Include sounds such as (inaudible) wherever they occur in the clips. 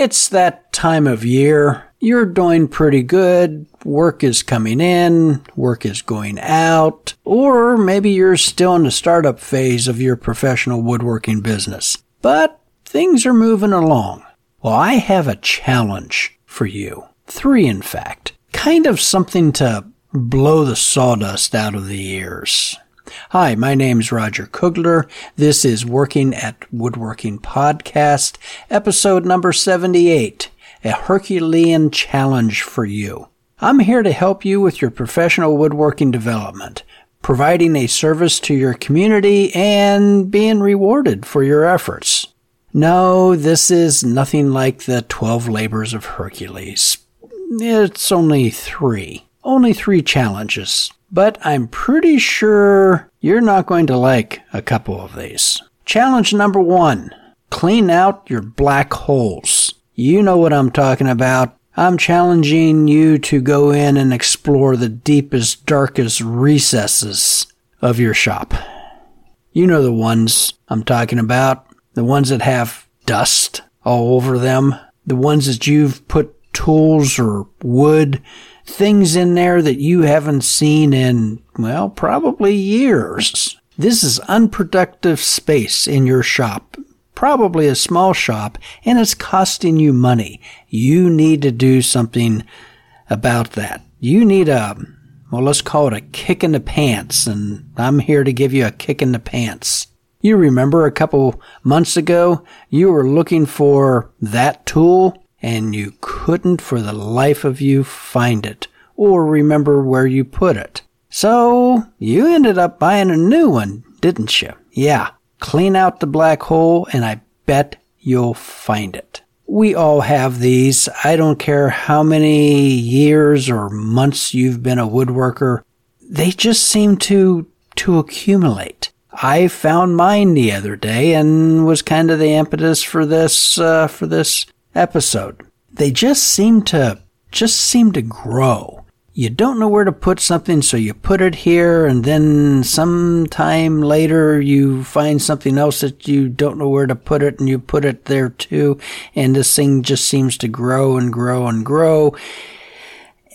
It's that time of year. You're doing pretty good. Work is coming in, work is going out, or maybe you're still in the startup phase of your professional woodworking business. But things are moving along. Well, I have a challenge for you. Three, in fact. Kind of something to blow the sawdust out of the ears. Hi, my name is Roger Kugler. This is Working at Woodworking Podcast, episode number 78, a Herculean challenge for you. I'm here to help you with your professional woodworking development, providing a service to your community and being rewarded for your efforts. No, this is nothing like the 12 labors of Hercules. It's only three. Only three challenges but I'm pretty sure you're not going to like a couple of these. Challenge number one clean out your black holes. You know what I'm talking about. I'm challenging you to go in and explore the deepest, darkest recesses of your shop. You know the ones I'm talking about. The ones that have dust all over them. The ones that you've put tools or wood things in there that you haven't seen in, well, probably years. This is unproductive space in your shop, probably a small shop, and it's costing you money. You need to do something about that. You need a, well, let's call it a kick in the pants, and I'm here to give you a kick in the pants. You remember a couple months ago, you were looking for that tool and you couldn't for the life of you find it or remember where you put it. So you ended up buying a new one, didn't you? Yeah. Clean out the black hole and I bet you'll find it. We all have these. I don't care how many years or months you've been a woodworker. They just seem to, to accumulate. I found mine the other day and was kind of the impetus for this, uh, for this episode. They just seem to, just seem to grow. You don't know where to put something, so you put it here, and then sometime later you find something else that you don't know where to put it, and you put it there too, and this thing just seems to grow and grow and grow,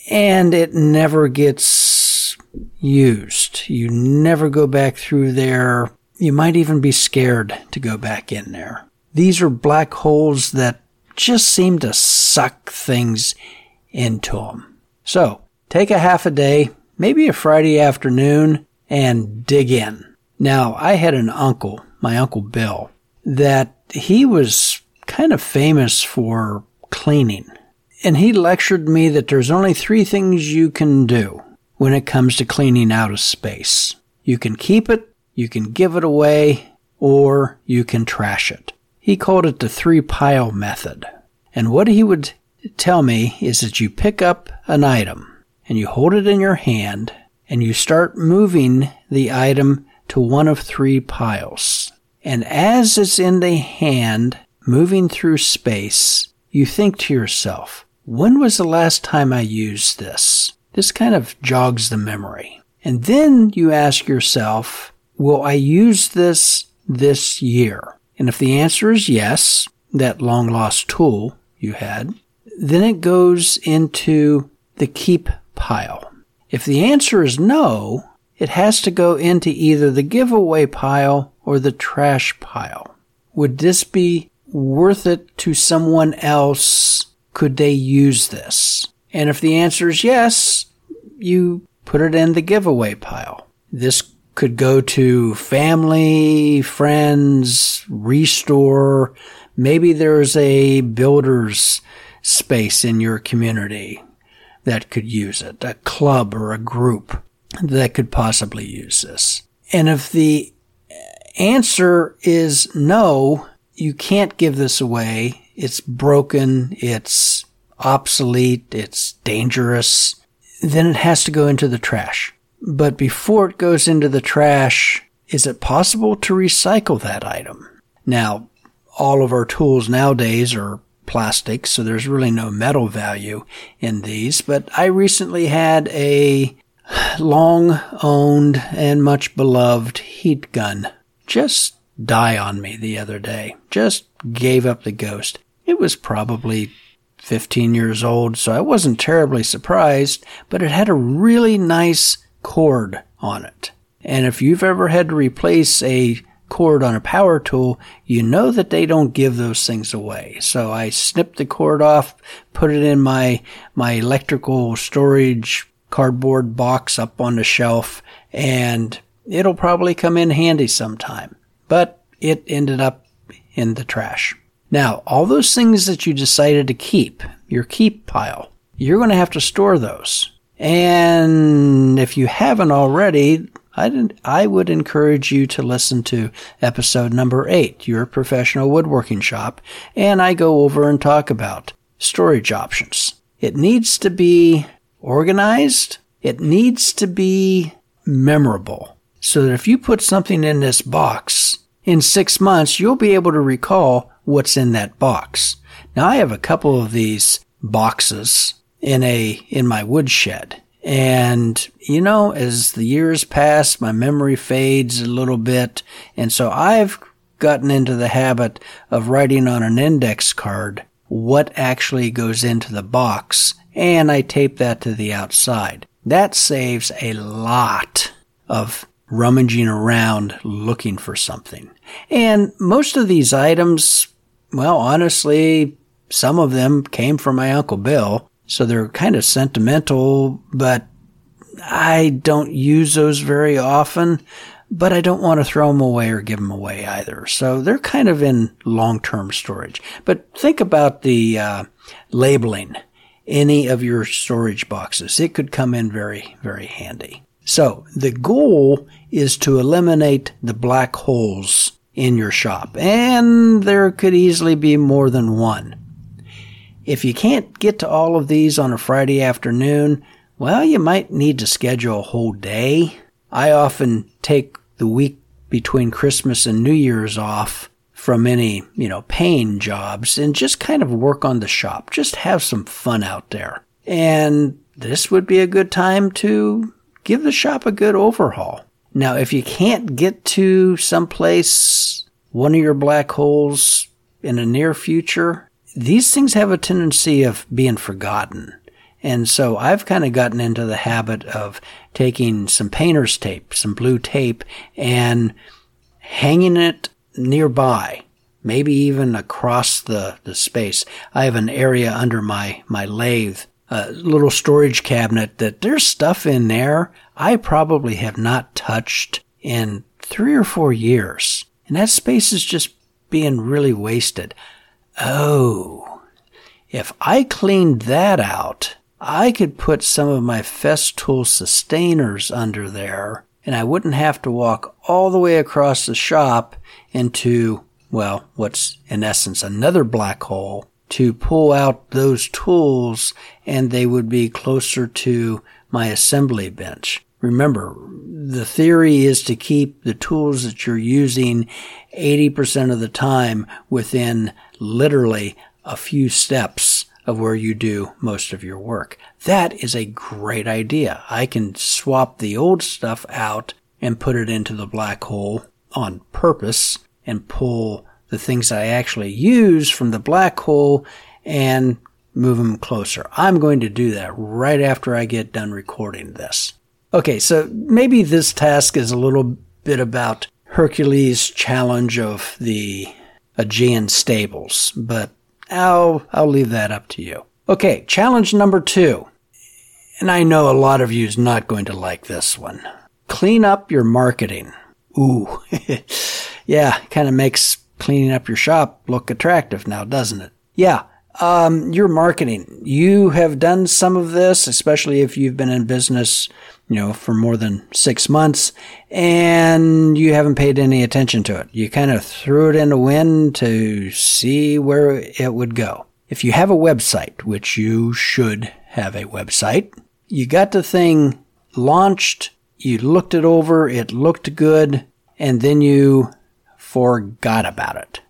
and it never gets used. You never go back through there. You might even be scared to go back in there. These are black holes that just seem to suck things into them. So, take a half a day, maybe a Friday afternoon, and dig in. Now, I had an uncle, my uncle Bill, that he was kind of famous for cleaning. And he lectured me that there's only three things you can do when it comes to cleaning out a space. You can keep it, you can give it away, or you can trash it. He called it the three pile method. And what he would tell me is that you pick up an item and you hold it in your hand and you start moving the item to one of three piles. And as it's in the hand, moving through space, you think to yourself, when was the last time I used this? This kind of jogs the memory. And then you ask yourself, will I use this this year? And if the answer is yes, that long lost tool you had, then it goes into the keep pile. If the answer is no, it has to go into either the giveaway pile or the trash pile. Would this be worth it to someone else? Could they use this? And if the answer is yes, you put it in the giveaway pile. This could go to family, friends, ReStore. Maybe there's a builder's space in your community that could use it, a club or a group that could possibly use this. And if the answer is no, you can't give this away. It's broken. It's obsolete. It's dangerous. Then it has to go into the trash. But before it goes into the trash, is it possible to recycle that item? Now, all of our tools nowadays are plastic, so there's really no metal value in these. But I recently had a long owned and much beloved heat gun just die on me the other day. Just gave up the ghost. It was probably 15 years old, so I wasn't terribly surprised, but it had a really nice cord on it. And if you've ever had to replace a cord on a power tool, you know that they don't give those things away. So I snipped the cord off, put it in my, my electrical storage cardboard box up on the shelf, and it'll probably come in handy sometime. But it ended up in the trash. Now, all those things that you decided to keep, your keep pile, you're going to have to store those. And if you haven't already, I, I would encourage you to listen to episode number eight, Your Professional Woodworking Shop, and I go over and talk about storage options. It needs to be organized. It needs to be memorable. So that if you put something in this box, in six months, you'll be able to recall what's in that box. Now I have a couple of these boxes in a, in my woodshed. And, you know, as the years pass, my memory fades a little bit. And so I've gotten into the habit of writing on an index card what actually goes into the box. And I tape that to the outside. That saves a lot of rummaging around looking for something. And most of these items well, honestly, some of them came from my Uncle Bill, so they're kind of sentimental, but I don't use those very often, but I don't want to throw them away or give them away either. So they're kind of in long-term storage. But think about the uh, labeling any of your storage boxes. It could come in very, very handy. So the goal is to eliminate the black holes in your shop, and there could easily be more than one. If you can't get to all of these on a Friday afternoon, well, you might need to schedule a whole day. I often take the week between Christmas and New Year's off from any, you know, paying jobs and just kind of work on the shop. Just have some fun out there. And this would be a good time to give the shop a good overhaul. Now, if you can't get to someplace, one of your black holes in the near future, these things have a tendency of being forgotten. And so I've kind of gotten into the habit of taking some painter's tape, some blue tape, and hanging it nearby, maybe even across the, the space. I have an area under my, my lathe a little storage cabinet that there's stuff in there I probably have not touched in three or four years. And that space is just being really wasted. Oh, if I cleaned that out, I could put some of my Festool Systainers under there and I wouldn't have to walk all the way across the shop into, well, what's in essence another black hole to pull out those tools and they would be closer to my assembly bench. Remember, the theory is to keep the tools that you're using 80% of the time within literally a few steps of where you do most of your work. That is a great idea. I can swap the old stuff out and put it into the black hole on purpose and pull the things I actually use from the black hole and move them closer. I'm going to do that right after I get done recording this. Okay, so maybe this task is a little bit about Hercules' challenge of the Augean stables, but I'll, I'll leave that up to you. Okay, challenge number two. And I know a lot of you is not going to like this one. Clean up your marketing. Ooh. (laughs) yeah, kind of makes cleaning up your shop look attractive now, doesn't it? Yeah. Um, your marketing. You have done some of this, especially if you've been in business, you know, for more than six months and you haven't paid any attention to it. You kind of threw it in the wind to see where it would go. If you have a website, which you should have a website, you got the thing launched, you looked it over, it looked good, and then you forgot about it.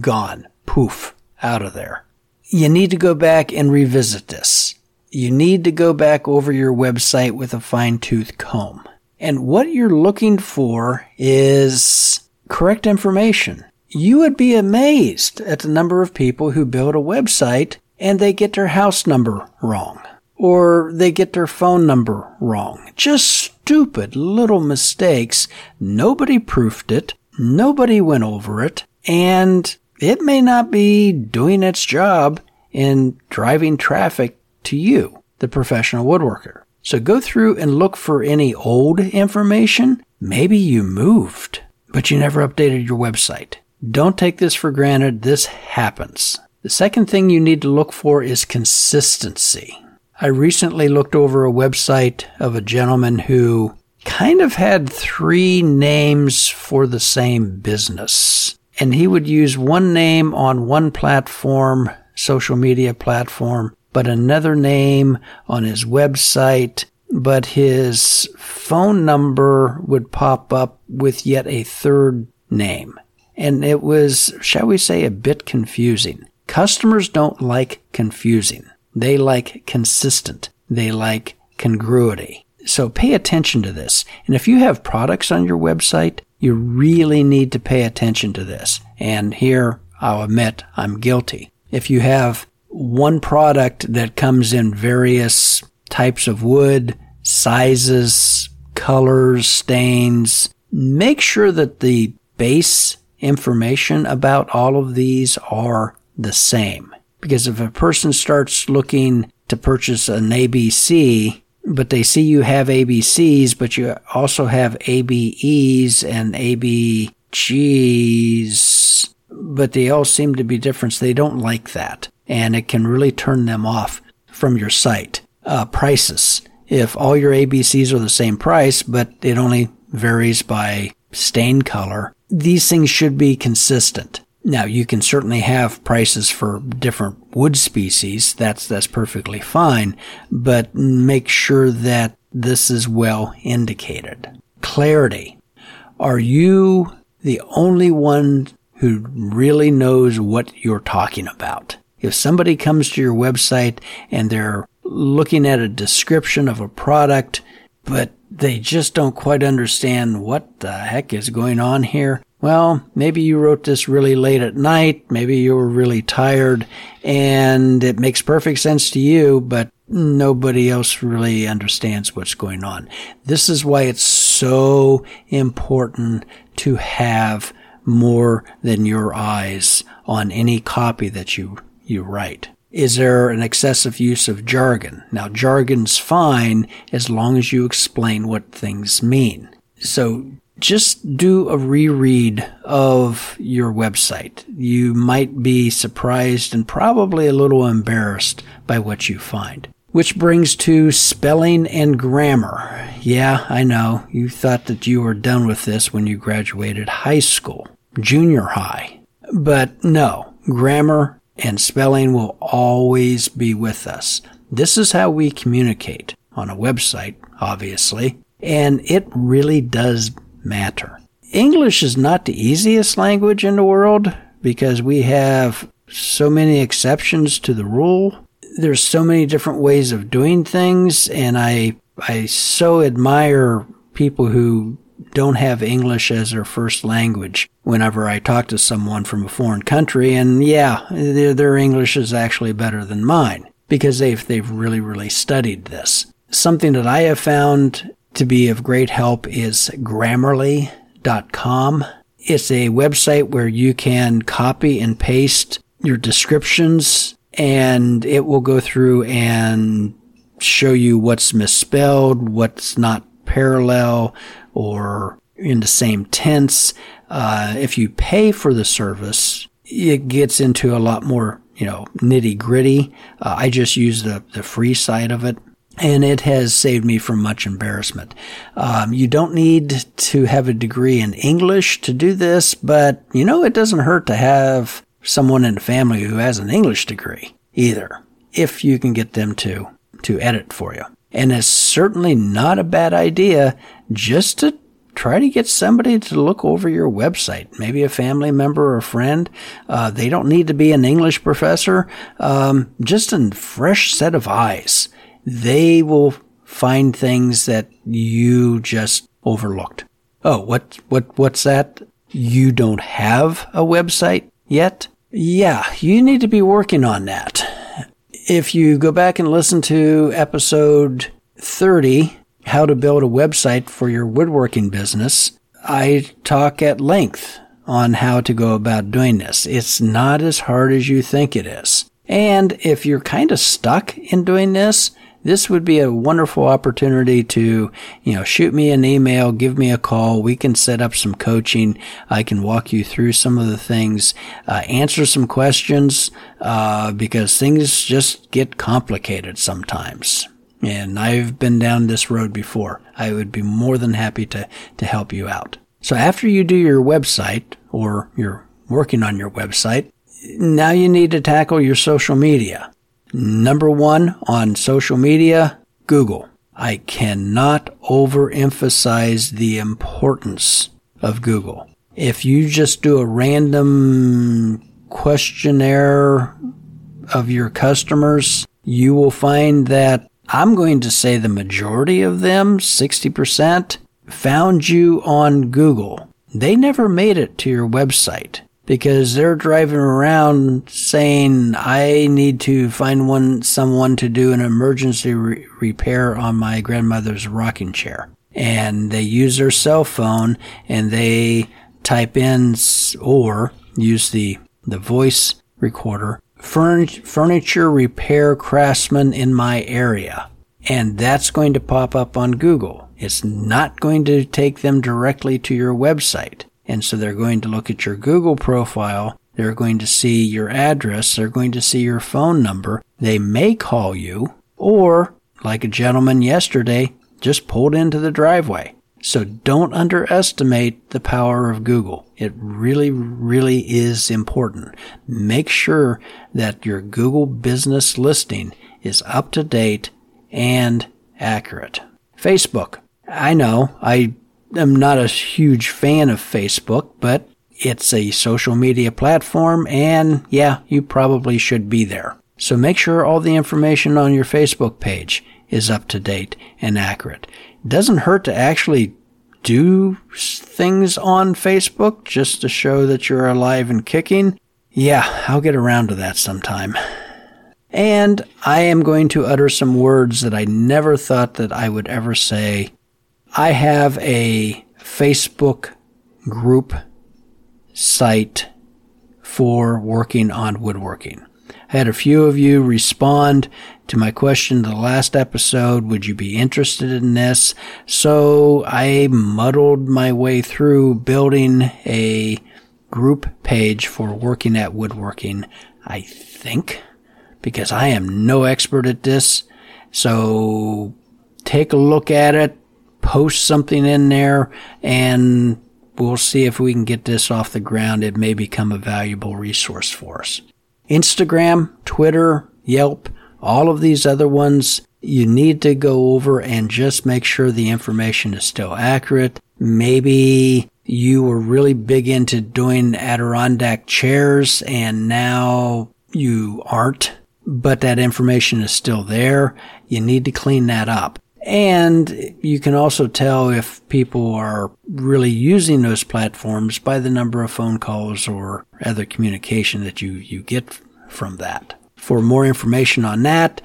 Gone. Poof. Out of there. You need to go back and revisit this. You need to go back over your website with a fine tooth comb. And what you're looking for is correct information. You would be amazed at the number of people who build a website and they get their house number wrong or they get their phone number wrong. Just stupid little mistakes. Nobody proofed it. Nobody went over it. And it may not be doing its job in driving traffic to you, the professional woodworker. So go through and look for any old information. Maybe you moved, but you never updated your website. Don't take this for granted. This happens. The second thing you need to look for is consistency. I recently looked over a website of a gentleman who kind of had three names for the same business. And he would use one name on one platform, social media platform, but another name on his website, but his phone number would pop up with yet a third name. And it was, shall we say, a bit confusing. Customers don't like confusing. They like consistent. They like congruity. So pay attention to this. And if you have products on your website, you really need to pay attention to this. And here I'll admit I'm guilty. If you have one product that comes in various types of wood, sizes, colors, stains. Make sure that the base information about all of these are the same. Because if a person starts looking to purchase an ABC, but they see you have ABCs, but you also have ABEs and ABGs, but they all seem to be different. They don't like that and it can really turn them off from your site. Uh, prices. If all your ABCs are the same price, but it only varies by stain color, these things should be consistent. Now you can certainly have prices for different wood species. That's, that's perfectly fine, but make sure that this is well indicated. Clarity. Are you the only one who really knows what you're talking about? If somebody comes to your website and they're looking at a description of a product, but they just don't quite understand what the heck is going on here, well, maybe you wrote this really late at night, maybe you were really tired, and it makes perfect sense to you, but nobody else really understands what's going on. This is why it's so important to have more than your eyes on any copy that you you write. Is there an excessive use of jargon? Now, jargon's fine as long as you explain what things mean. So just do a reread of your website. You might be surprised and probably a little embarrassed by what you find. Which brings to spelling and grammar. Yeah, I know. You thought that you were done with this when you graduated high school, junior high. But no, grammar and spelling will always be with us. This is how we communicate on a website, obviously, and it really does matter. English is not the easiest language in the world because we have so many exceptions to the rule. There's so many different ways of doing things, and I I so admire people who don't have English as their first language whenever I talk to someone from a foreign country. And yeah, their, their English is actually better than mine because they've, they've really, really studied this. Something that I have found to be of great help is grammarly.com. It's a website where you can copy and paste your descriptions and it will go through and show you what's misspelled, what's not parallel, or in the same tense. Uh, if you pay for the service, it gets into a lot more, you know, nitty gritty. Uh, I just use the, the free side of it. And it has saved me from much embarrassment. Um, you don't need to have a degree in English to do this, but you know, it doesn't hurt to have someone in the family who has an English degree either, if you can get them to, to edit for you. And it's certainly not a bad idea just to try to get somebody to look over your website. Maybe a family member or a friend. Uh, they don't need to be an English professor. Um, just a fresh set of eyes. They will find things that you just overlooked. Oh, what, what, what's that? you don't have a website yet, yeah, you need to be working on that. If you go back and listen to episode 30, How to Build a Website for Your Woodworking Business, I talk at length on how to go about doing this. It's not as hard as you think it is. And if you're kind of stuck in doing this, this would be a wonderful opportunity to, you know, shoot me an email, give me a call. We can set up some coaching. I can walk you through some of the things, uh, answer some questions, uh, because things just get complicated sometimes. And I've been down this road before. I would be more than happy to, to help you out. So after you do your website or you're working on your website, now you need to tackle your social media. Number one on social media, Google. I cannot overemphasize the importance of Google. If you just do a random questionnaire of your customers, you will find that I'm going to say the majority of them, 60%, found you on Google. They never made it to your website because they're driving around saying, I need to find one, someone to do an emergency re- repair on my grandmother's rocking chair. And they use their cell phone and they type in or use the, the voice recorder, furniture repair craftsman in my area. And that's going to pop up on Google. It's not going to take them directly to your website. And so they're going to look at your Google profile. They're going to see your address. They're going to see your phone number. They may call you or like a gentleman yesterday, just pulled into the driveway. So don't underestimate the power of Google. It really, really is important. Make sure that your Google business listing is up to date and accurate. Facebook. I know I am not a huge fan of Facebook, but it's a social media platform and yeah, you probably should be there. So make sure all the information on your Facebook page is up to date and accurate. It doesn't hurt to actually do things on Facebook just to show that you're alive and kicking. Yeah, I'll get around to that sometime. And I am going to utter some words that I never thought that I would ever say I have a Facebook group site for working on woodworking. I had a few of you respond to my question the last episode. Would you be interested in this? So I muddled my way through building a group page for working at woodworking. I think because I am no expert at this. So take a look at it post something in there and we'll see if we can get this off the ground. It may become a valuable resource for us. Instagram, Twitter, Yelp, all of these other ones, you need to go over and just make sure the information is still accurate. Maybe you were really big into doing Adirondack chairs and now you aren't, but that information is still there. You need to clean that up. And you can also tell if people are really using those platforms by the number of phone calls or other communication that you, you get from that. For more information on that,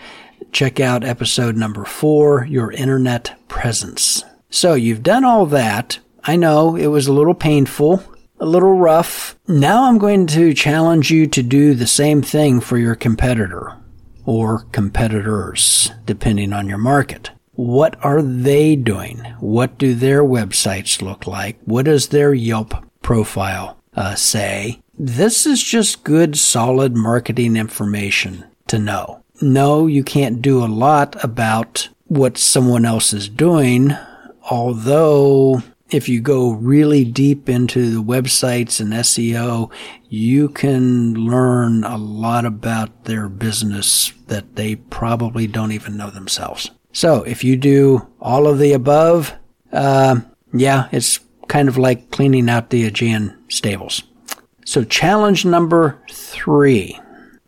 check out episode number four, Your Internet Presence. So you've done all that. I know it was a little painful, a little rough. Now I'm going to challenge you to do the same thing for your competitor or competitors, depending on your market. What are they doing? What do their websites look like? What does their Yelp profile uh, say? This is just good, solid marketing information to know. No, you can't do a lot about what someone else is doing, although if you go really deep into the websites and SEO, you can learn a lot about their business that they probably don't even know themselves. So if you do all of the above, uh, yeah, it's kind of like cleaning out the Augean stables. So challenge number three.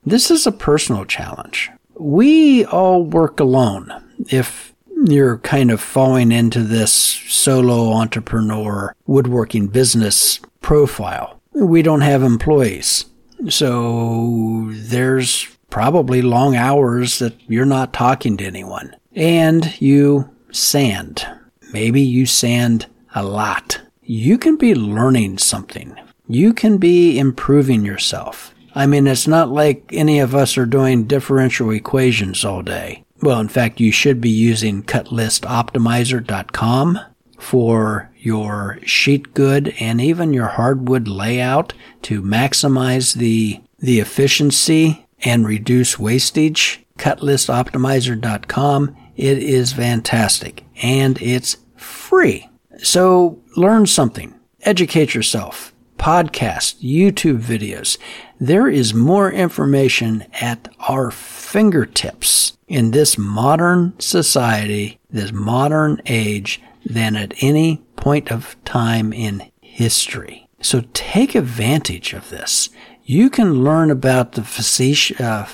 This is a personal challenge. We all work alone. If you're kind of falling into this solo entrepreneur woodworking business profile. We don't have employees. So there's probably long hours that you're not talking to anyone. And you sand. Maybe you sand a lot. You can be learning something. You can be improving yourself. I mean, it's not like any of us are doing differential equations all day. Well, in fact, you should be using cutlistoptimizer.com for your sheet good and even your hardwood layout to maximize the, the efficiency and reduce wastage. Cutlistoptimizer.com. It is fantastic and it's free. So learn something. Educate yourself. Podcast, YouTube videos. There is more information at our fingertips in this modern society, this modern age, than at any point of time in history. So take advantage of this. You can learn about the facetious, uh,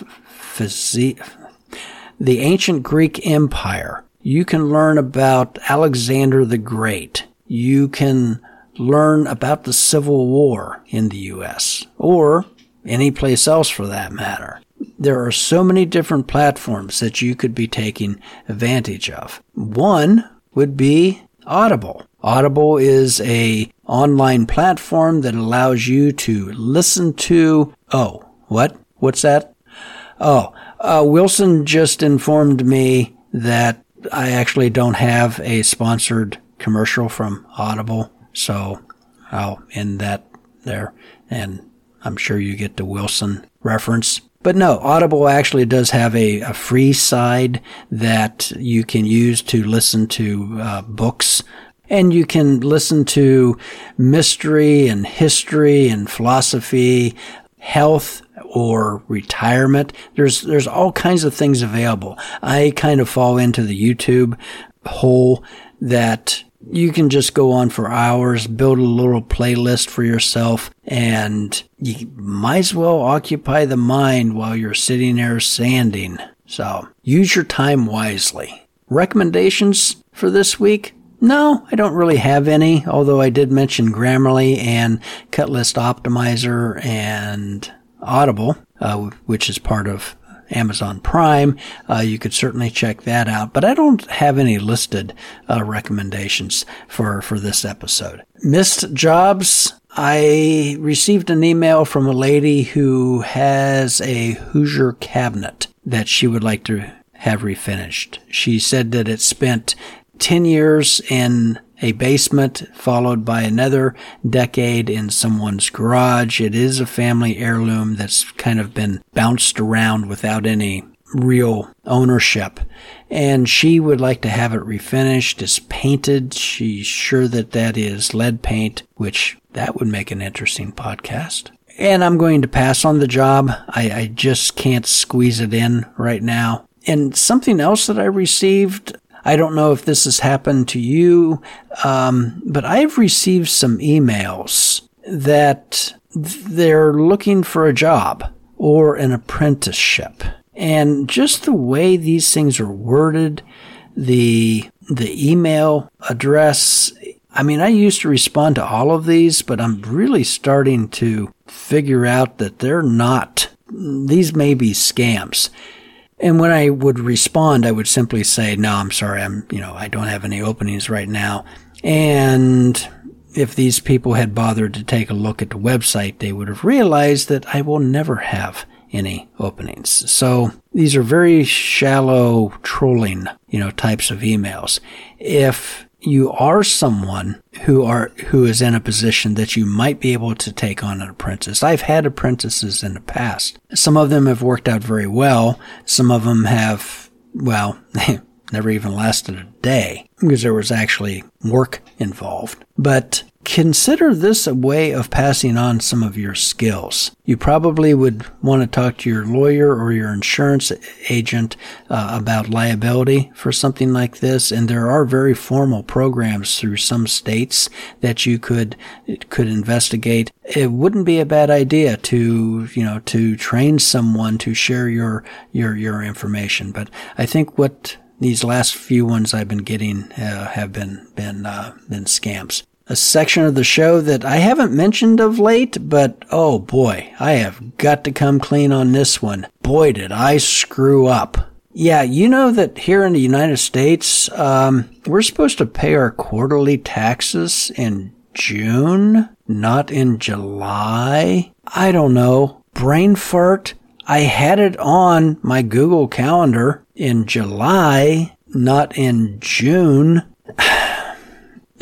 the ancient Greek Empire. You can learn about Alexander the Great. You can learn about the Civil War in the U.S. or any place else for that matter. There are so many different platforms that you could be taking advantage of. One would be Audible. Audible is a online platform that allows you to listen to, oh, what? What's that? Oh, uh, Wilson just informed me that I actually don't have a sponsored commercial from Audible. So I'll end that there. And I'm sure you get the Wilson reference. But no, Audible actually does have a, a free side that you can use to listen to uh, books. And you can listen to mystery and history and philosophy, health or retirement. There's, there's all kinds of things available. I kind of fall into the YouTube hole that you can just go on for hours, build a little playlist for yourself, and you might as well occupy the mind while you're sitting there sanding. So use your time wisely. Recommendations for this week? No, I don't really have any, although I did mention Grammarly and Cutlist Optimizer and Audible, uh, which is part of Amazon Prime. Uh, you could certainly check that out, but I don't have any listed uh, recommendations for, for this episode. Missed jobs. I received an email from a lady who has a Hoosier cabinet that she would like to have refinished. She said that it spent 10 years in a basement, followed by another decade in someone's garage. It is a family heirloom that's kind of been bounced around without any real ownership. And she would like to have it refinished. It's painted. She's sure that that is lead paint, which that would make an interesting podcast. And I'm going to pass on the job. I, I just can't squeeze it in right now. And something else that I received I don't know if this has happened to you, um, but I've received some emails that they're looking for a job or an apprenticeship. And just the way these things are worded, the, the email address, I mean, I used to respond to all of these, but I'm really starting to figure out that they're not, these may be scams. And when I would respond, I would simply say, no, I'm sorry. I'm, you know, I don't have any openings right now. And if these people had bothered to take a look at the website, they would have realized that I will never have any openings. So these are very shallow trolling, you know, types of emails. If you are someone who are who is in a position that you might be able to take on an apprentice. I've had apprentices in the past. Some of them have worked out very well. Some of them have well, (laughs) never even lasted a day because there was actually work involved. But Consider this a way of passing on some of your skills. You probably would want to talk to your lawyer or your insurance agent uh, about liability for something like this, and there are very formal programs through some states that you could could investigate. It wouldn't be a bad idea to you know to train someone to share your your your information, but I think what these last few ones I've been getting uh, have been been uh, been scams. A section of the show that I haven't mentioned of late, but oh boy, I have got to come clean on this one. Boy, did I screw up. Yeah, you know that here in the United States, um, we're supposed to pay our quarterly taxes in June, not in July. I don't know. Brain fart. I had it on my Google Calendar in July, not in June. (sighs)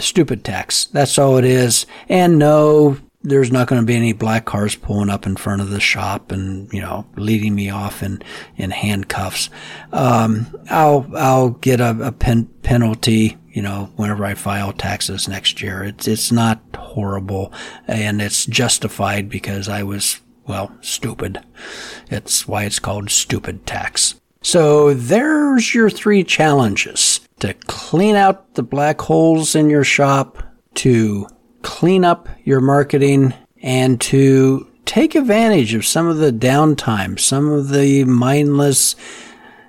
Stupid tax. That's all it is. And no, there's not going to be any black cars pulling up in front of the shop and you know leading me off in in handcuffs. Um, I'll I'll get a, a pen, penalty you know whenever I file taxes next year. It's it's not horrible and it's justified because I was well stupid. It's why it's called stupid tax. So there's your three challenges to clean out the black holes in your shop to clean up your marketing and to take advantage of some of the downtime, some of the mindless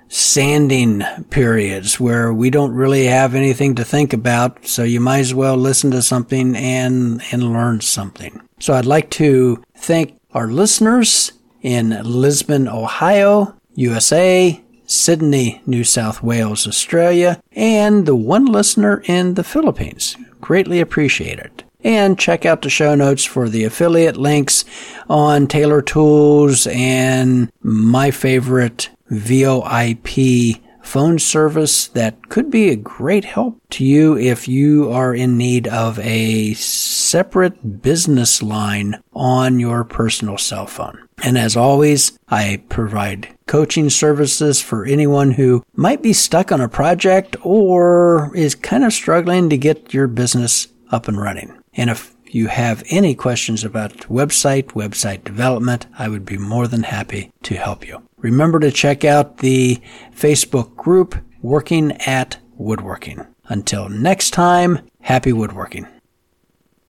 sanding periods where we don't really have anything to think about. So you might as well listen to something and, and learn something. So I'd like to thank our listeners in Lisbon, Ohio, USA, Sydney, New South Wales, Australia, and the one listener in the Philippines. Greatly appreciate it and check out the show notes for the affiliate links on Taylor Tools and my favorite VoIP phone service that could be a great help to you if you are in need of a separate business line on your personal cell phone. And as always, I provide coaching services for anyone who might be stuck on a project or is kind of struggling to get your business up and running. And if you have any questions about website, website development, I would be more than happy to help you. Remember to check out the Facebook group Working at Woodworking. Until next time, happy woodworking.